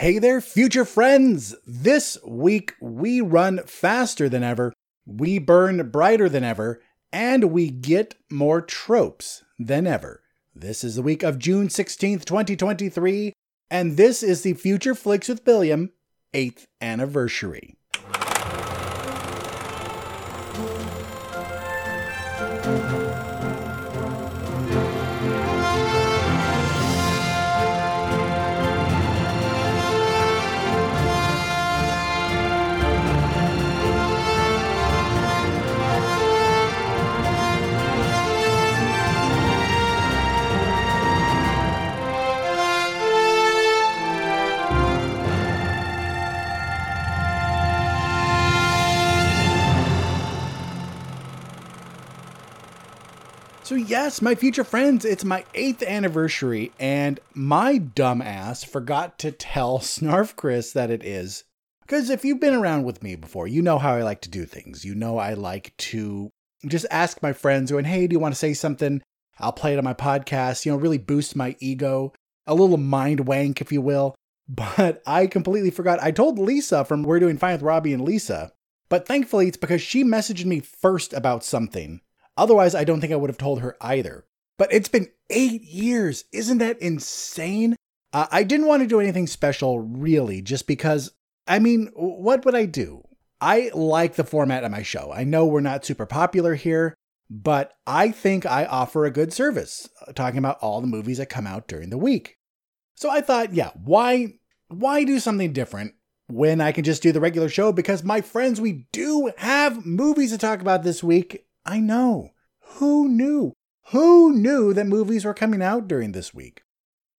Hey there, future friends! This week we run faster than ever, we burn brighter than ever, and we get more tropes than ever. This is the week of June 16th, 2023, and this is the Future Flicks with Billiam 8th anniversary. So, yes, my future friends, it's my eighth anniversary, and my dumbass forgot to tell Snarf Chris that it is. Because if you've been around with me before, you know how I like to do things. You know I like to just ask my friends, going, hey, do you want to say something? I'll play it on my podcast, you know, really boost my ego, a little mind wank, if you will. But I completely forgot. I told Lisa from We're Doing Fine with Robbie and Lisa, but thankfully it's because she messaged me first about something Otherwise, I don't think I would have told her either. But it's been eight years. Isn't that insane? Uh, I didn't want to do anything special, really, just because, I mean, what would I do? I like the format of my show. I know we're not super popular here, but I think I offer a good service uh, talking about all the movies that come out during the week. So I thought, yeah, why why do something different when I can just do the regular show because my friends we do have movies to talk about this week I know. Who knew? Who knew that movies were coming out during this week?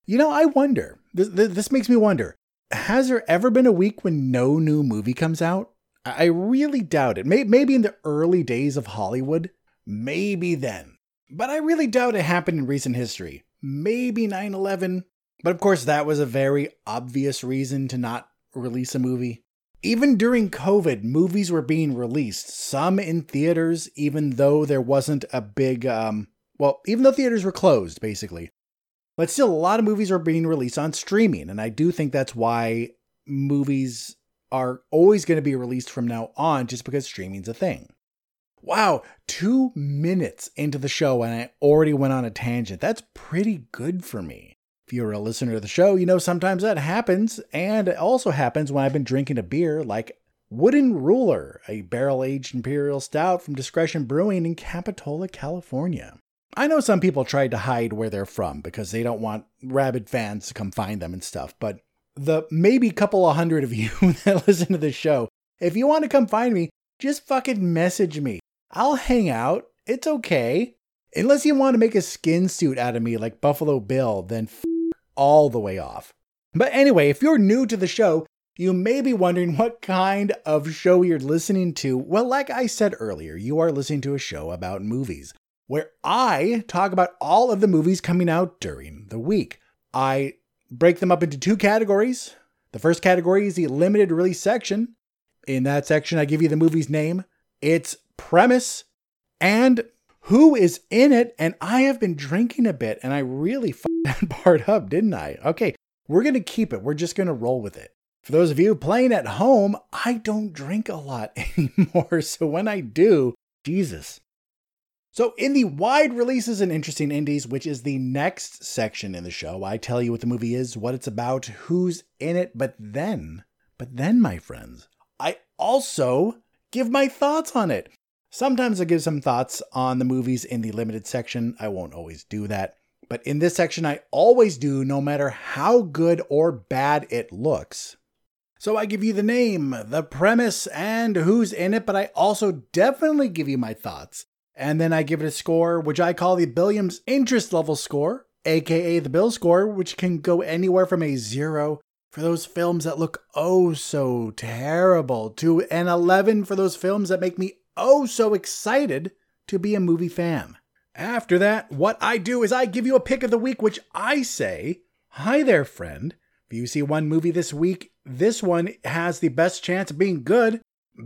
You know, I wonder. This, this makes me wonder. Has there ever been a week when no new movie comes out? I really doubt it. Maybe in the early days of Hollywood. Maybe then. But I really doubt it happened in recent history. Maybe 9 11. But of course, that was a very obvious reason to not release a movie. Even during COVID, movies were being released, some in theaters, even though there wasn't a big, um, well, even though theaters were closed, basically. But still, a lot of movies are being released on streaming, and I do think that's why movies are always going to be released from now on, just because streaming's a thing. Wow, two minutes into the show, and I already went on a tangent. That's pretty good for me. If you're a listener to the show, you know sometimes that happens, and it also happens when I've been drinking a beer like Wooden Ruler, a barrel aged imperial stout from Discretion Brewing in Capitola, California. I know some people tried to hide where they're from because they don't want rabid fans to come find them and stuff, but the maybe couple of hundred of you that listen to this show, if you want to come find me, just fucking message me. I'll hang out. It's okay. Unless you want to make a skin suit out of me like Buffalo Bill, then f- all the way off. But anyway, if you're new to the show, you may be wondering what kind of show you're listening to. Well, like I said earlier, you are listening to a show about movies where I talk about all of the movies coming out during the week. I break them up into two categories. The first category is the limited release section. In that section, I give you the movie's name, its premise, and who is in it. And I have been drinking a bit and I really that part up, didn't I? Okay, we're going to keep it. We're just going to roll with it. For those of you playing at home, I don't drink a lot anymore. So when I do, Jesus. So, in the wide releases and interesting indies, which is the next section in the show, I tell you what the movie is, what it's about, who's in it, but then, but then, my friends, I also give my thoughts on it. Sometimes I give some thoughts on the movies in the limited section. I won't always do that. But in this section, I always do, no matter how good or bad it looks. So I give you the name, the premise, and who's in it, but I also definitely give you my thoughts. And then I give it a score, which I call the Billiams interest level score, aka the Bill score, which can go anywhere from a zero for those films that look oh so terrible to an 11 for those films that make me oh so excited to be a movie fan. After that, what I do is I give you a pick of the week, which I say, Hi there, friend. If you see one movie this week, this one has the best chance of being good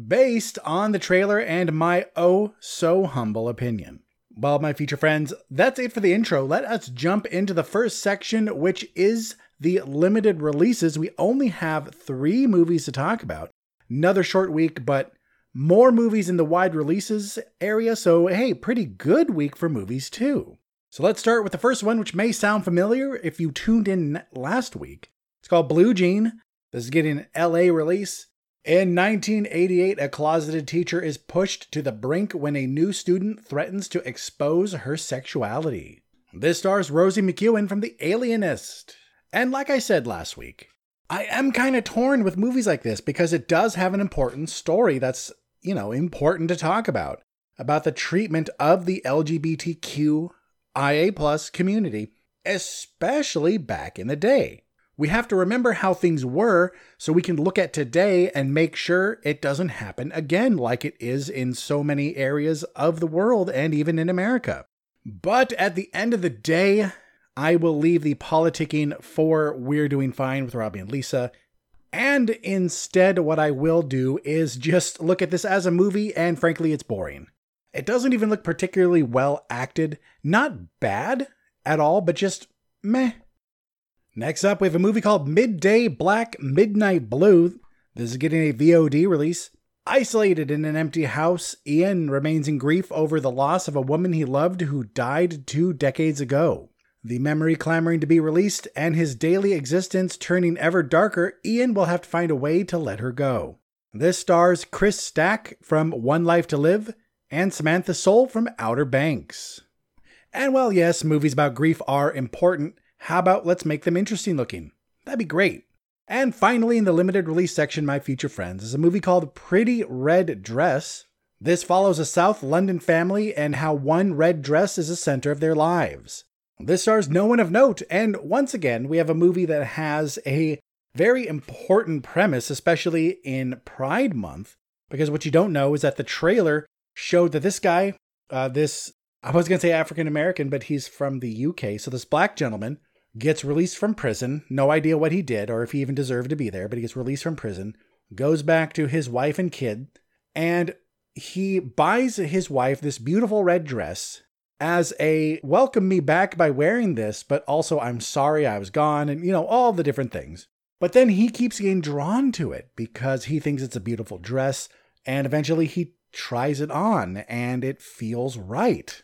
based on the trailer and my oh so humble opinion. Well, my future friends, that's it for the intro. Let us jump into the first section, which is the limited releases, we only have three movies to talk about. Another short week, but more movies in the wide releases area, so hey, pretty good week for movies too. So let's start with the first one, which may sound familiar if you tuned in last week. It's called Blue Jean. This is getting an LA release. In 1988, a closeted teacher is pushed to the brink when a new student threatens to expose her sexuality. This stars Rosy McEwen from The Alienist. And like I said last week, I am kind of torn with movies like this because it does have an important story that's, you know, important to talk about about the treatment of the LGBTQIA plus community, especially back in the day. We have to remember how things were so we can look at today and make sure it doesn't happen again like it is in so many areas of the world and even in America. But at the end of the day, I will leave the politicking for We're Doing Fine with Robbie and Lisa. And instead, what I will do is just look at this as a movie, and frankly, it's boring. It doesn't even look particularly well acted. Not bad at all, but just meh. Next up, we have a movie called Midday Black Midnight Blue. This is getting a VOD release. Isolated in an empty house, Ian remains in grief over the loss of a woman he loved who died two decades ago. The memory clamoring to be released and his daily existence turning ever darker, Ian will have to find a way to let her go. This stars Chris Stack from One Life to Live and Samantha Soule from Outer Banks. And while yes, movies about grief are important, how about let's make them interesting looking? That'd be great. And finally, in the limited release section, my future friends, is a movie called Pretty Red Dress. This follows a South London family and how one red dress is the center of their lives. This stars no one of note, and once again, we have a movie that has a very important premise, especially in Pride Month, because what you don't know is that the trailer showed that this guy, uh, this, I was going to say African American, but he's from the UK, so this black gentleman gets released from prison. No idea what he did or if he even deserved to be there, but he gets released from prison, goes back to his wife and kid, and he buys his wife this beautiful red dress as a welcome me back by wearing this, but also I'm sorry I was gone, and you know, all the different things. But then he keeps getting drawn to it because he thinks it's a beautiful dress, and eventually he tries it on and it feels right.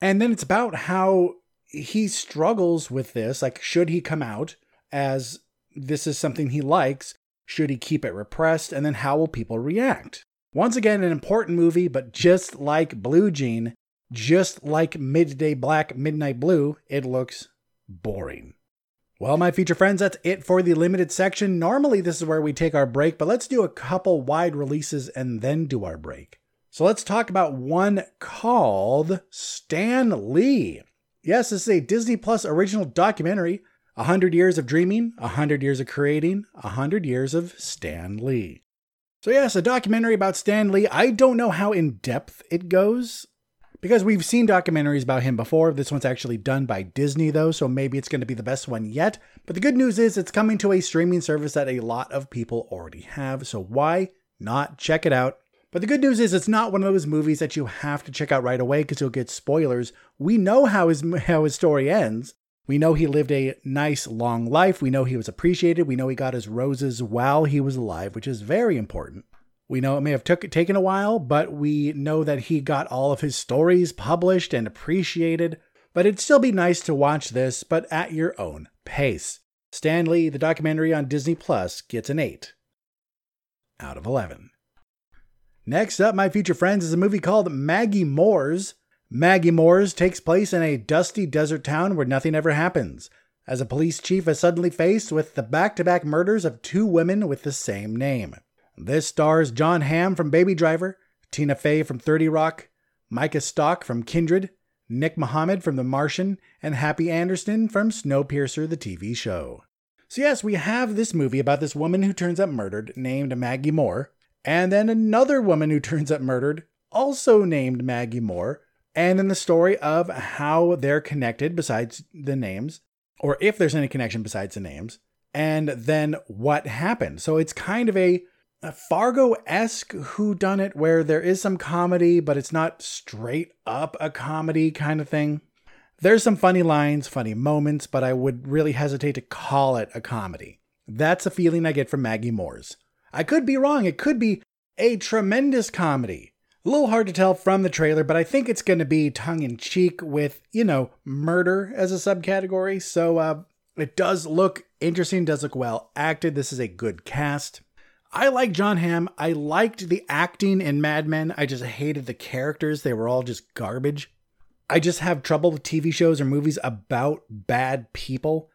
And then it's about how he struggles with this. Like, should he come out as this is something he likes? Should he keep it repressed? And then how will people react? Once again, an important movie, but just like Blue Jean, just like Midday Black, Midnight Blue, it looks boring. Well, my future friends, that's it for the limited section. Normally, this is where we take our break, but let's do a couple wide releases and then do our break. So let's talk about one called Stan Lee. Yes, this is a Disney Plus original documentary. A hundred years of dreaming, a hundred years of creating, a hundred years of Stan Lee. So yes, a documentary about Stan Lee. I don't know how in depth it goes because we've seen documentaries about him before. This one's actually done by Disney though, so maybe it's going to be the best one yet. But the good news is it's coming to a streaming service that a lot of people already have. So why not check it out? But the good news is it's not one of those movies that you have to check out right away because you'll get spoilers. We know how his how his story ends. We know he lived a nice long life. We know he was appreciated. We know he got his roses while he was alive, which is very important. We know it may have took, taken a while, but we know that he got all of his stories published and appreciated. But it'd still be nice to watch this, but at your own pace. Stan Lee, the documentary on Disney Plus, gets an 8 out of 11. Next up, my future friends, is a movie called Maggie Moore's. Maggie Moore's takes place in a dusty desert town where nothing ever happens, as a police chief is suddenly faced with the back to back murders of two women with the same name. This stars Jon Hamm from Baby Driver, Tina Fey from 30 Rock, Micah Stock from Kindred, Nick Mohammed from The Martian, and Happy Anderson from Snowpiercer, the TV show. So, yes, we have this movie about this woman who turns up murdered named Maggie Moore, and then another woman who turns up murdered, also named Maggie Moore, and then the story of how they're connected besides the names, or if there's any connection besides the names, and then what happened. So it's kind of a, a Fargo esque who done it where there is some comedy, but it's not straight up a comedy kind of thing. There's some funny lines, funny moments, but I would really hesitate to call it a comedy. That's a feeling I get from Maggie Moore's. I could be wrong. It could be a tremendous comedy. A little hard to tell from the trailer, but I think it's going to be tongue in cheek with, you know, murder as a subcategory. So uh, it does look interesting, does look well acted. This is a good cast. I like Jon Hamm. I liked the acting in Mad Men. I just hated the characters. They were all just garbage. I just have trouble with TV shows or movies about bad people,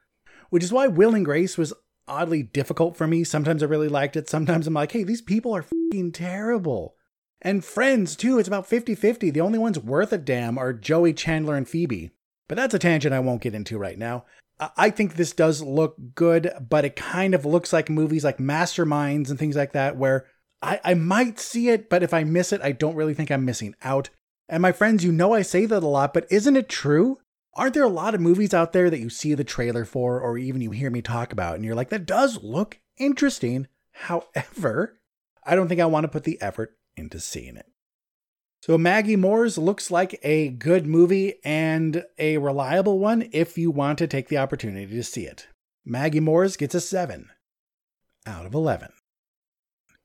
which is why Will and Grace was oddly difficult for me. Sometimes I really liked it. Sometimes I'm like, hey, these people are fucking terrible. And Friends, too, it's about 50 50. The only ones worth a damn are Joey, Chandler, and Phoebe. But that's a tangent I won't get into right now. I think this does look good, but it kind of looks like movies like Masterminds and things like that, where I, I might see it, but if I miss it, I don't really think I'm missing out. And my friends, you know I say that a lot, but isn't it true? Aren't there a lot of movies out there that you see the trailer for, or even you hear me talk about, and you're like, that does look interesting? However, I don't think I want to put the effort into seeing it. So, Maggie Moore's looks like a good movie and a reliable one if you want to take the opportunity to see it. Maggie Moore's gets a 7 out of 11.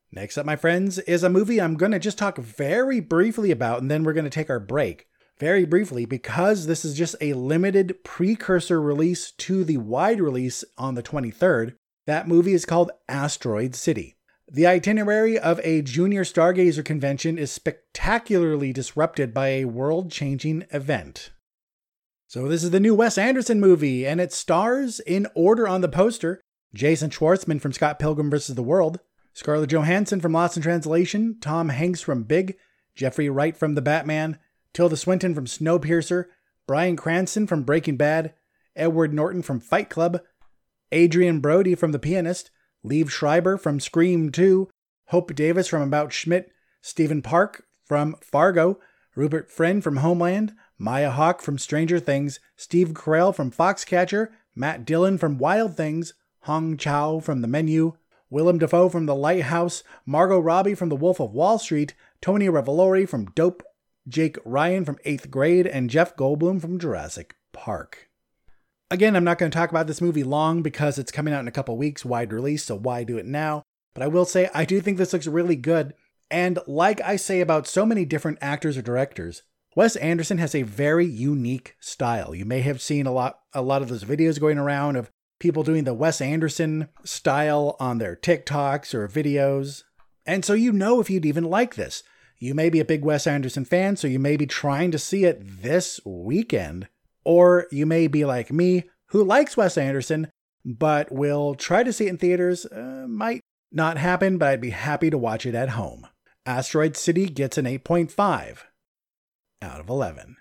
Next up, my friends, is a movie I'm going to just talk very briefly about, and then we're going to take our break. Very briefly, because this is just a limited precursor release to the wide release on the 23rd, that movie is called Asteroid City. The itinerary of a junior stargazer convention is spectacularly disrupted by a world changing event. So, this is the new Wes Anderson movie, and it stars, in order on the poster, Jason Schwartzman from Scott Pilgrim vs. the World, Scarlett Johansson from Lost in Translation, Tom Hanks from Big, Jeffrey Wright from The Batman, Tilda Swinton from Snowpiercer, Bryan Cranston from Breaking Bad, Edward Norton from Fight Club, Adrien Brody from The Pianist, Liev Schreiber from Scream 2, Hope Davis from About Schmidt, Stephen Park from Fargo, Rupert Friend from Homeland, Maya Hawke from Stranger Things, Steve Carell from Foxcatcher, Matt Dillon from Wild Things, Hong Chau from The Menu, Willem Dafoe from The Lighthouse, Margot Robbie from The Wolf of Wall Street, Tony Revolori from Dope, Jake Ryan from 8th Grade, and Jeff Goldblum from Jurassic Park. Again, I'm not going to talk about this movie long because it's coming out in a couple weeks, wide release, so why do it now? But I will say, I do think this looks really good. And like I say about so many different actors or directors, Wes Anderson has a very unique style. You may have seen a lot a lot of those videos going around of people doing the Wes Anderson style on their TikToks or videos. And so you know if you'd even like this. You may be a big Wes Anderson fan, so you may be trying to see it this weekend. Or you may be like me, who likes Wes Anderson, but will try to see it in theaters. Uh, might not happen, but I'd be happy to watch it at home. Asteroid City gets an 8.5 out of 11.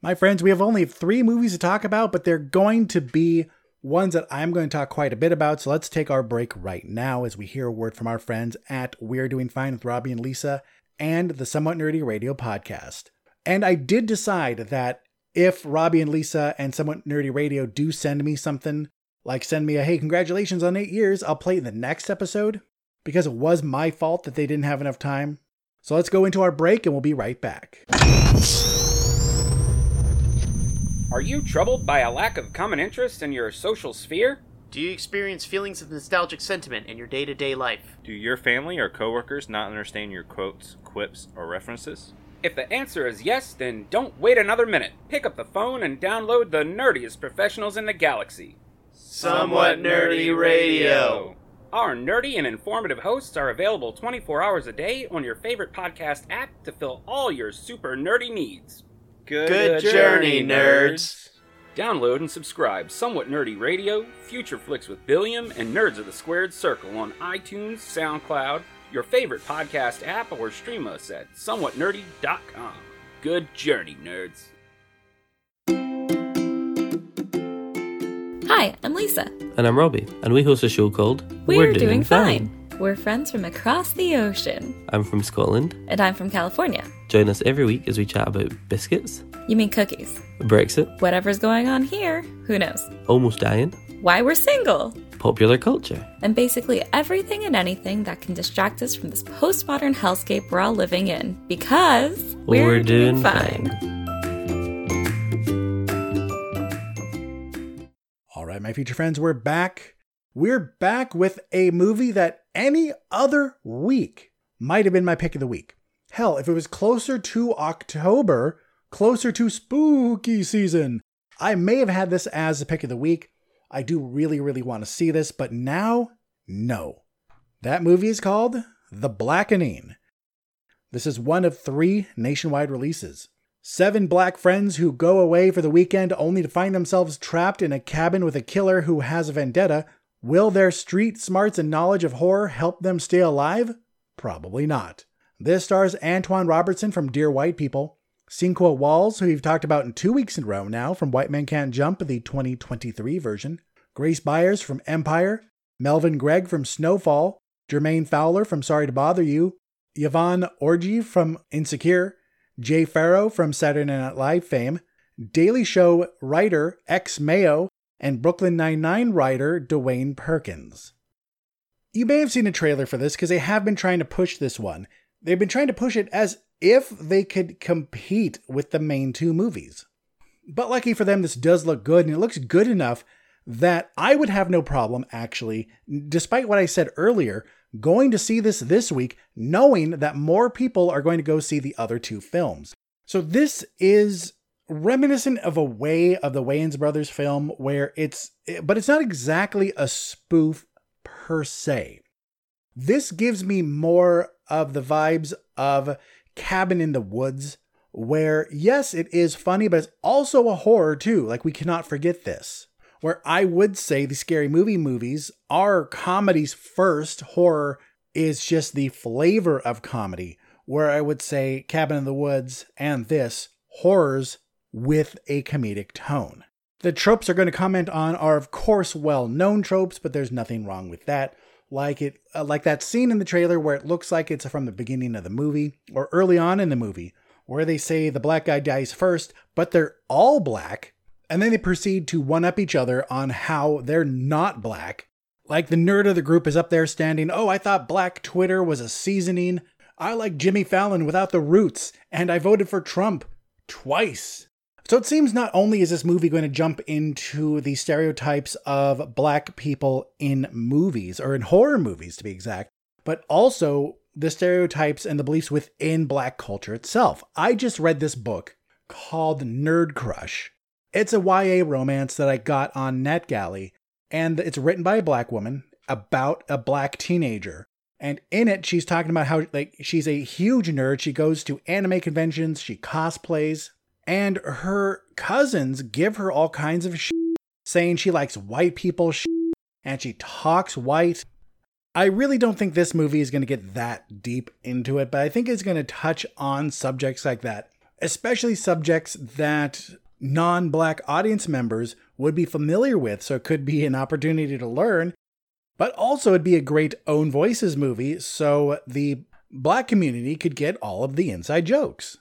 My friends, we have only three movies to talk about, but they're going to be ones that I'm going to talk quite a bit about. So let's take our break right now as we hear a word from our friends at We're Doing Fine with Robbie and Lisa and the Somewhat Nerdy Radio podcast. And I did decide that if Robbie and Lisa and Somewhat Nerdy Radio do send me something, like send me a hey, congratulations on eight years, I'll play it in the next episode because it was my fault that they didn't have enough time. So let's go into our break and we'll be right back. Are you troubled by a lack of common interest in your social sphere? Do you experience feelings of nostalgic sentiment in your day to day life? Do your family or coworkers not understand your quotes, quips, or references? If the answer is yes, then don't wait another minute. Pick up the phone and download the nerdiest professionals in the galaxy. Somewhat Nerdy Radio. Our nerdy and informative hosts are available 24 hours a day on your favorite podcast app to fill all your super nerdy needs. Good, Good journey, nerds. Download and subscribe Somewhat Nerdy Radio, Future Flicks with Billiam, and Nerds of the Squared Circle on iTunes, SoundCloud, your favorite podcast app, or stream us at somewhatnerdy.com. Good journey, nerds. Hi, I'm Lisa. And I'm Robbie, and we host a show called We're, We're doing, doing fine. fine. We're friends from across the ocean. I'm from Scotland. And I'm from California. Join us every week as we chat about biscuits. You mean cookies? Brexit. Whatever's going on here, who knows? Almost dying. Why we're single popular culture. And basically everything and anything that can distract us from this postmodern hellscape we're all living in because we're, we're doing, doing, fine. fine. All right, my future friends, we're back. We're back with a movie that any other week might have been my pick of the week. Hell, if it was closer to October, closer to spooky season, I may have had this as the pick of the week. I do really, really want to see this, but now, no. That movie is called The Blackening. This is one of three nationwide releases. Seven black friends who go away for the weekend only to find themselves trapped in a cabin with a killer who has a vendetta. Will their street smarts and knowledge of horror help them stay alive? Probably not. This stars Antoine Robertson from Dear White People, Sinqua Walls, who we've talked about in two weeks in a row now from White Men Can't Jump, the 2023 version, Grace Byers from Empire, Melvin Gregg from Snowfall, Jermaine Fowler from Sorry to Bother You, Yvonne Orji from Insecure, Jay Pharoah from Saturday Night Live fame, Daily Show writer X Mayo, and Brooklyn Nine-Nine writer Dwayne Perkins. You may have seen a trailer for this because they have been trying to push this one. They've been trying to push it as if they could compete with the main two movies. But lucky for them, this does look good, and it looks good enough that I would have no problem actually, despite what I said earlier, going to see this this week, knowing that more people are going to go see the other two films. So this is reminiscent of a way of the Wayans brothers film where it's but it's not exactly a spoof per se. This gives me more of the vibes of Cabin in the Woods where yes, it is funny but it's also a horror too. Like we cannot forget this where I would say the scary movie movies are comedies first, horror is just the flavor of comedy, where I would say Cabin in the Woods and this, horrors with a comedic tone. The tropes are going to comment on are of course well-known tropes, but there's nothing wrong with that. Like it uh, like that scene in the trailer where it looks like it's from the beginning of the movie or early on in the movie where they say the black guy dies first, but they're all black and then they proceed to one up each other on how they're not black. Like the nerd of the group is up there standing, oh, I thought black Twitter was a seasoning. I like Jimmy Fallon without the roots, and I voted for Trump twice. So it seems not only is this movie going to jump into the stereotypes of black people in movies, or in horror movies to be exact, but also the stereotypes and the beliefs within black culture itself. I just read this book called Nerd Crush it's a YA romance that I got on NetGalley, and it's written by a black woman about a black teenager. And in it, she's talking about how like she's a huge nerd. She goes to anime conventions, she cosplays, and her cousins give her all kinds of shit, saying she likes white people shit, and she talks white. I really don't think this movie is going to get that deep into it, but I think it's going to touch on subjects like that, especially subjects that non black audience members would be familiar with, so it could be an opportunity to learn. But also, it'd be a great own voices movie, so the black community could get all of the inside jokes.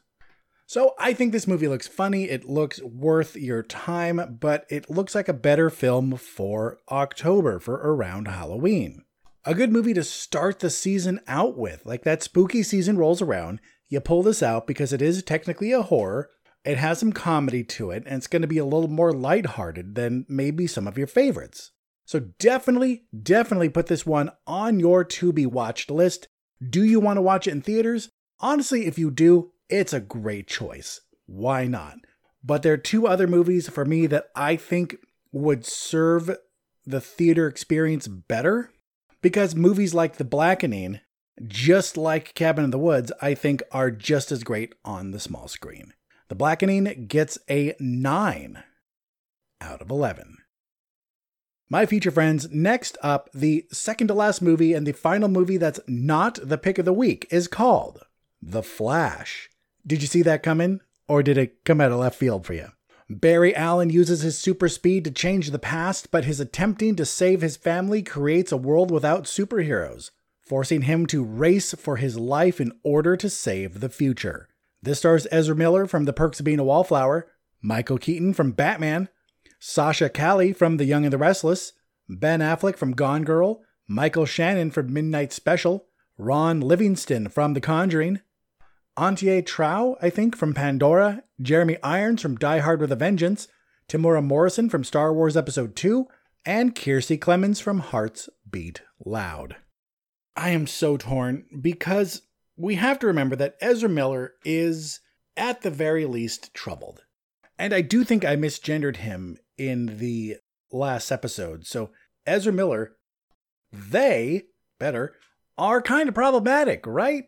So I think this movie looks funny, it looks worth your time, but it looks like a better film for October, for around Halloween. A good movie to start the season out with. Like that spooky season rolls around, you pull this out because it is technically a horror, it has some comedy to it, and it's going to be a little more lighthearted than maybe some of your favorites. So definitely, definitely put this one on your to be watched list. Do you want to watch it in theaters? Honestly, if you do, it's a great choice. Why not? But there are two other movies for me that I think would serve the theater experience better because movies like The Blackening, just like Cabin in the Woods, I think are just as great on the small screen. The Blackening gets a 9 out of 11. My future friends, next up, the second to last movie and the final movie that's not the pick of the week is called The Flash. Did you see that coming? Or did it come out of left field for you? Barry Allen uses his super speed to change the past, but his attempting to save his family creates a world without superheroes, forcing him to race for his life in order to save the future. This stars Ezra Miller from The Perks of Being a Wallflower, Michael Keaton from Batman, Sasha Calle from The Young and the Restless, Ben Affleck from Gone Girl, Michael Shannon from Midnight Special, Ron Livingston from The Conjuring, Antje Traue, I think, from Pandora, Jeremy Irons from Die Hard with a Vengeance, Temuera Morrison from Star Wars Episode 2, and Kiersey Clemens from Hearts Beat Loud. I am so torn because we have to remember that Ezra Miller is, at the very least, troubled. And I do think I misgendered him in the last episode. So, Ezra Miller, they, better, are kind of problematic, right?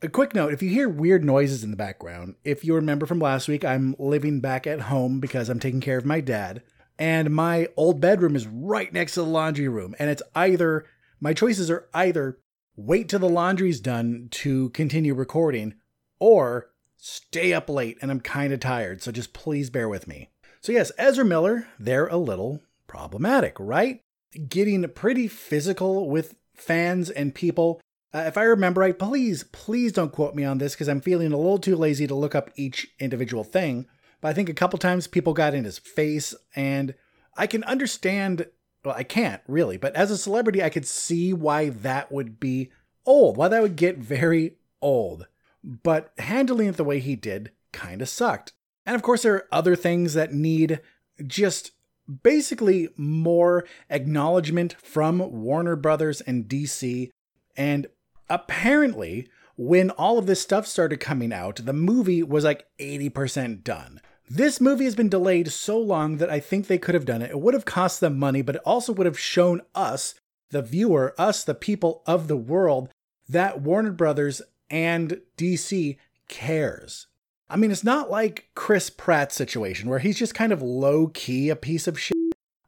A quick note if you hear weird noises in the background, if you remember from last week, I'm living back at home because I'm taking care of my dad. And my old bedroom is right next to the laundry room. And it's either, my choices are either wait till the laundry's done to continue recording or stay up late and I'm kind of tired. So just please bear with me. So, yes, Ezra Miller, they're a little problematic, right? Getting pretty physical with fans and people uh, if I remember right, please, please don't quote me on this because I'm feeling a little too lazy to look up each individual thing. But I think a couple times people got in his face, and I can understand. Well, I can't really, but as a celebrity, I could see why that would be old, why that would get very old. But handling it the way he did kind of sucked. And of course, there are other things that need just basically more acknowledgement from Warner Brothers and DC. And apparently, when all of this stuff started coming out, the movie was like 80% done. This movie has been delayed so long that I think they could have done it. It would have cost them money, but it also would have shown us, the viewer, us, the people of the world, that Warner Brothers and DC cares. I mean, it's not like Chris Pratt's situation where he's just kind of low key a piece of shit.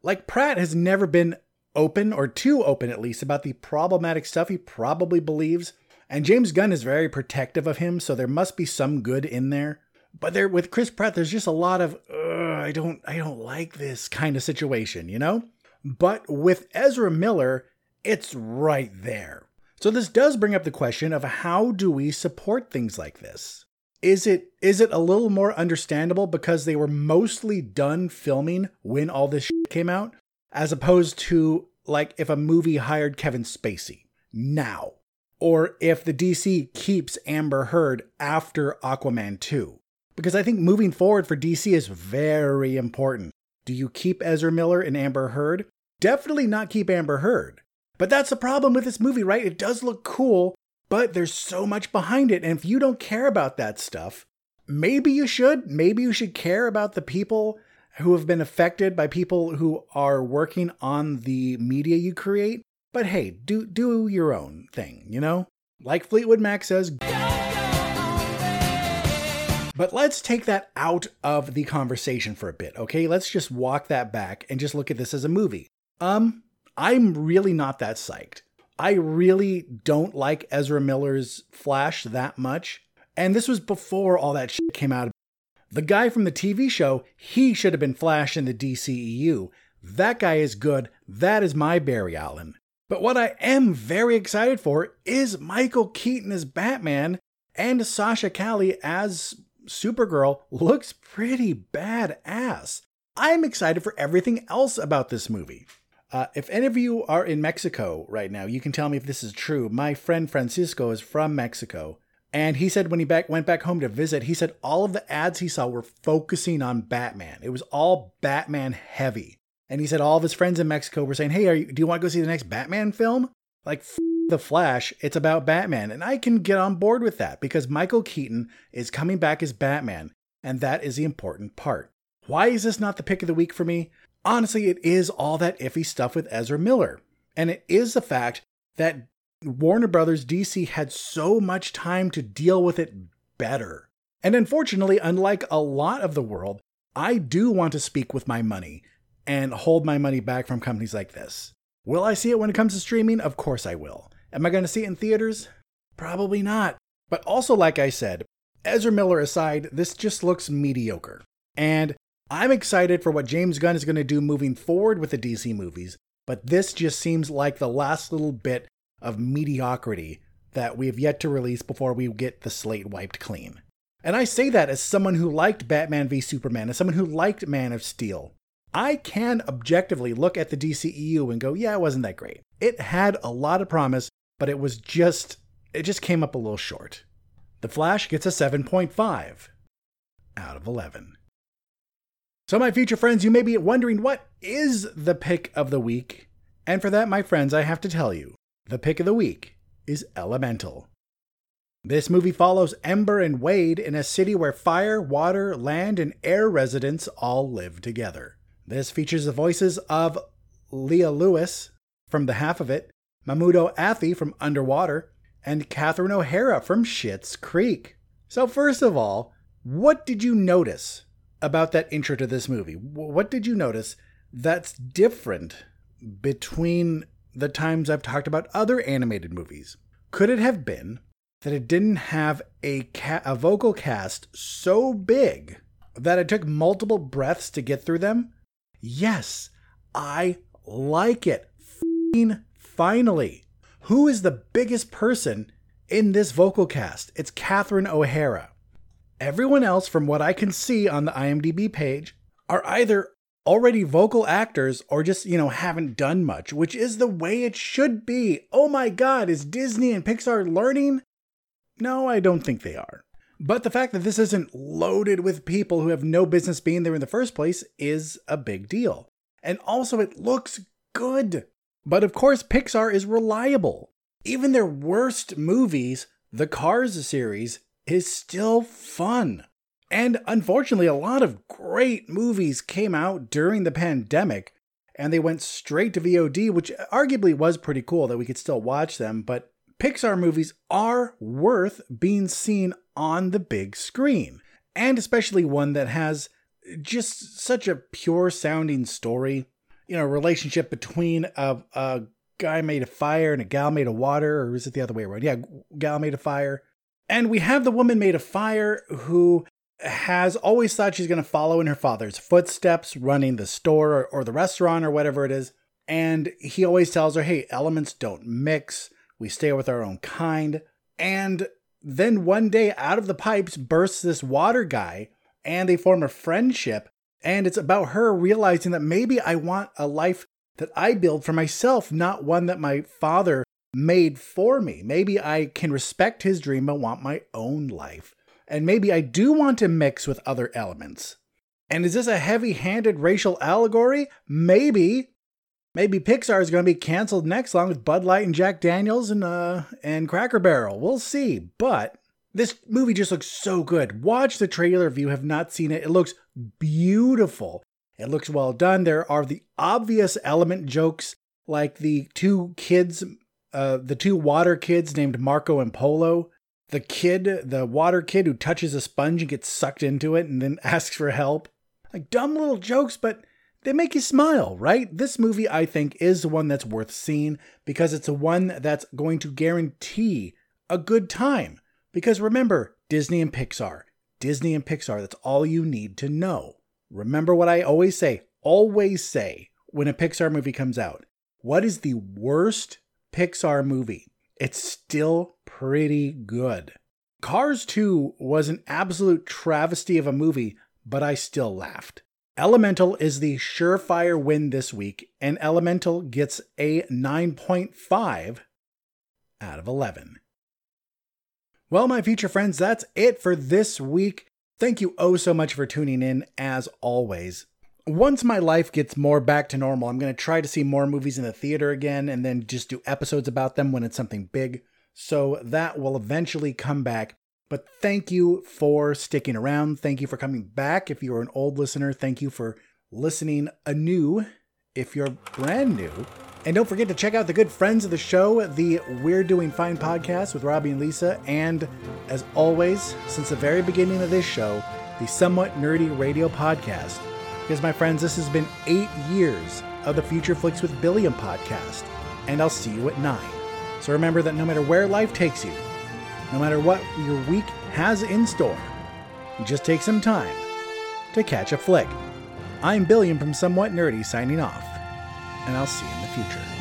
Like, Pratt has never been open, or too open at least, about the problematic stuff he probably believes. And James Gunn is very protective of him, so there must be some good in there. But there with Chris Pratt, there's just a lot of I don't I don't like this kind of situation, you know? But with Ezra Miller, it's right there. So this does bring up the question of how do we support things like this? Is it is it a little more understandable because they were mostly done filming when all this came out? As opposed to like if a movie hired Kevin Spacey now, or if the DC keeps Amber Heard after Aquaman 2. Because I think moving forward for DC is very important. Do you keep Ezra Miller and Amber Heard? Definitely not keep Amber Heard. But that's the problem with this movie, right? It does look cool, but there's so much behind it. And if you don't care about that stuff, maybe you should. Maybe you should care about the people who have been affected by people who are working on the media you create. But hey, do do your own thing, you know? Like Fleetwood Mac says, but let's take that out of the conversation for a bit, okay? Let's just walk that back and just look at this as a movie. Um, I'm really not that psyched. I really don't like Ezra Miller's Flash that much. And this was before all that shit came out the guy from the TV show, he should have been Flash in the DCEU. That guy is good. That is my Barry Allen. But what I am very excited for is Michael Keaton as Batman and Sasha Calle as Supergirl looks pretty badass. I'm excited for everything else about this movie. Uh, if any of you are in Mexico right now, you can tell me if this is true. My friend Francisco is from Mexico. And he said when he back went back home to visit, he said all of the ads he saw were focusing on Batman. It was all Batman heavy. And he said all of his friends in Mexico were saying, "Hey, you, do you want to go see the next Batman film?" Like f- the Flash, it's about Batman, and I can get on board with that because Michael Keaton is coming back as Batman, and that is the important part. Why is this not the pick of the week for me? Honestly, it is all that iffy stuff with Ezra Miller. And it is the fact that Warner Brothers DC had so much time to deal with it better. And unfortunately, unlike a lot of the world, I do want to speak with my money and hold my money back from companies like this. Will I see it when it comes to streaming? Of course I will. Am I going to see it in theaters? Probably not. But also, like I said, Ezra Miller aside, this just looks mediocre. And I'm excited for what James Gunn is going to do moving forward with the DC movies, but this just seems like the last little bit of mediocrity that we have yet to release before we get the slate wiped clean. And I say that as someone who liked Batman v Superman, as someone who liked Man of Steel. I can objectively look at the DCEU and go, yeah, it wasn't that great. It had a lot of promise, but it was just, it just came up a little short. The Flash gets a 7.5 out of 11. So, my future friends, you may be wondering what is the pick of the week? And for that, my friends, I have to tell you the pick of the week is Elemental. This movie follows Ember and Wade in a city where fire, water, land, and air residents all live together. This features the voices of Leah Lewis from The Half of It, Mahmoud Athie from Underwater, and Catherine O'Hara from Schitt's Creek. So, first of all, what did you notice about that intro to this movie? What did you notice that's different between the times I've talked about other animated movies? Could it have been that it didn't have a, ca- a vocal cast so big that it took multiple breaths to get through them? Yes, I like it. F***ing finally. Who is the biggest person in this vocal cast? It's Catherine O'Hara. Everyone else, from what I can see on the IMDb page, are either already vocal actors or just, you know, haven't done much, which is the way it should be. Oh my god, is Disney and Pixar learning? No, I don't think they are. But the fact that this isn't loaded with people who have no business being there in the first place is a big deal. And also, it looks good. But of course, Pixar is reliable. Even their worst movies, the Cars series, is still fun. And unfortunately, a lot of great movies came out during the pandemic and they went straight to VOD, which arguably was pretty cool that we could still watch them. But Pixar movies are worth being seen on the big screen, and especially one that has just such a pure sounding story. You know, relationship between a, a guy made of fire and a gal made of water, or is it the other way around? Yeah, gal made of fire. And we have the woman made of fire who has always thought she's going to follow in her father's footsteps, running the store or, or the restaurant or whatever it is. And he always tells her, hey, elements don't mix we stay with our own kind. And then one day, out of the pipes bursts this water guy, and they form a friendship. And it's about her realizing that maybe I want a life that I build for myself, not one that my father made for me. Maybe I can respect his dream but want my own life. And maybe I do want to mix with other elements. And is this a heavy handed racial allegory? Maybe. Maybe Pixar is going to be canceled next, along with Bud Light and Jack Daniels and uh and Cracker Barrel. We'll see. But this movie just looks so good. Watch the trailer if you have not seen it. It looks beautiful. It looks well done. There are the obvious element jokes, like the two kids, uh, the two water kids named Marco and Polo. The kid, the water kid who touches a sponge and gets sucked into it and then asks for help. Like dumb little jokes, but they make you smile, right? This movie, I think, is the one that's worth seeing because it's a one that's going to guarantee a good time. Because remember, Disney and Pixar. Disney and Pixar, that's all you need to know. Remember what I always say, always say when a Pixar movie comes out. What is the worst Pixar movie? It's still pretty good. Cars 2 was an absolute travesty of a movie, but I still laughed. Elemental is the surefire win this week, and Elemental gets a 9.5 out of 11. Well, my future friends, that's it for this week. Thank you oh so much for tuning in, as always. Once my life gets more back to normal, I'm going to try to see more movies in the theater again and then just do episodes about them when it's something big. So that will eventually come back. But thank you for sticking around. Thank you for coming back. If you're an old listener, thank you for listening anew if you're brand new. And don't forget to check out the good friends of the show, the We're Doing Fine podcast with Robbie and Lisa. And as always, since the very beginning of this show, the Somewhat Nerdy Radio podcast. Because, my friends, this has been eight years of the Future Flicks with Billiam podcast. And I'll see you at nine. So remember that no matter where life takes you, no matter what your week has in store. Just take some time to catch a flick. I'm Billiam from Somewhat Nerdy signing off, and I'll see you in the future.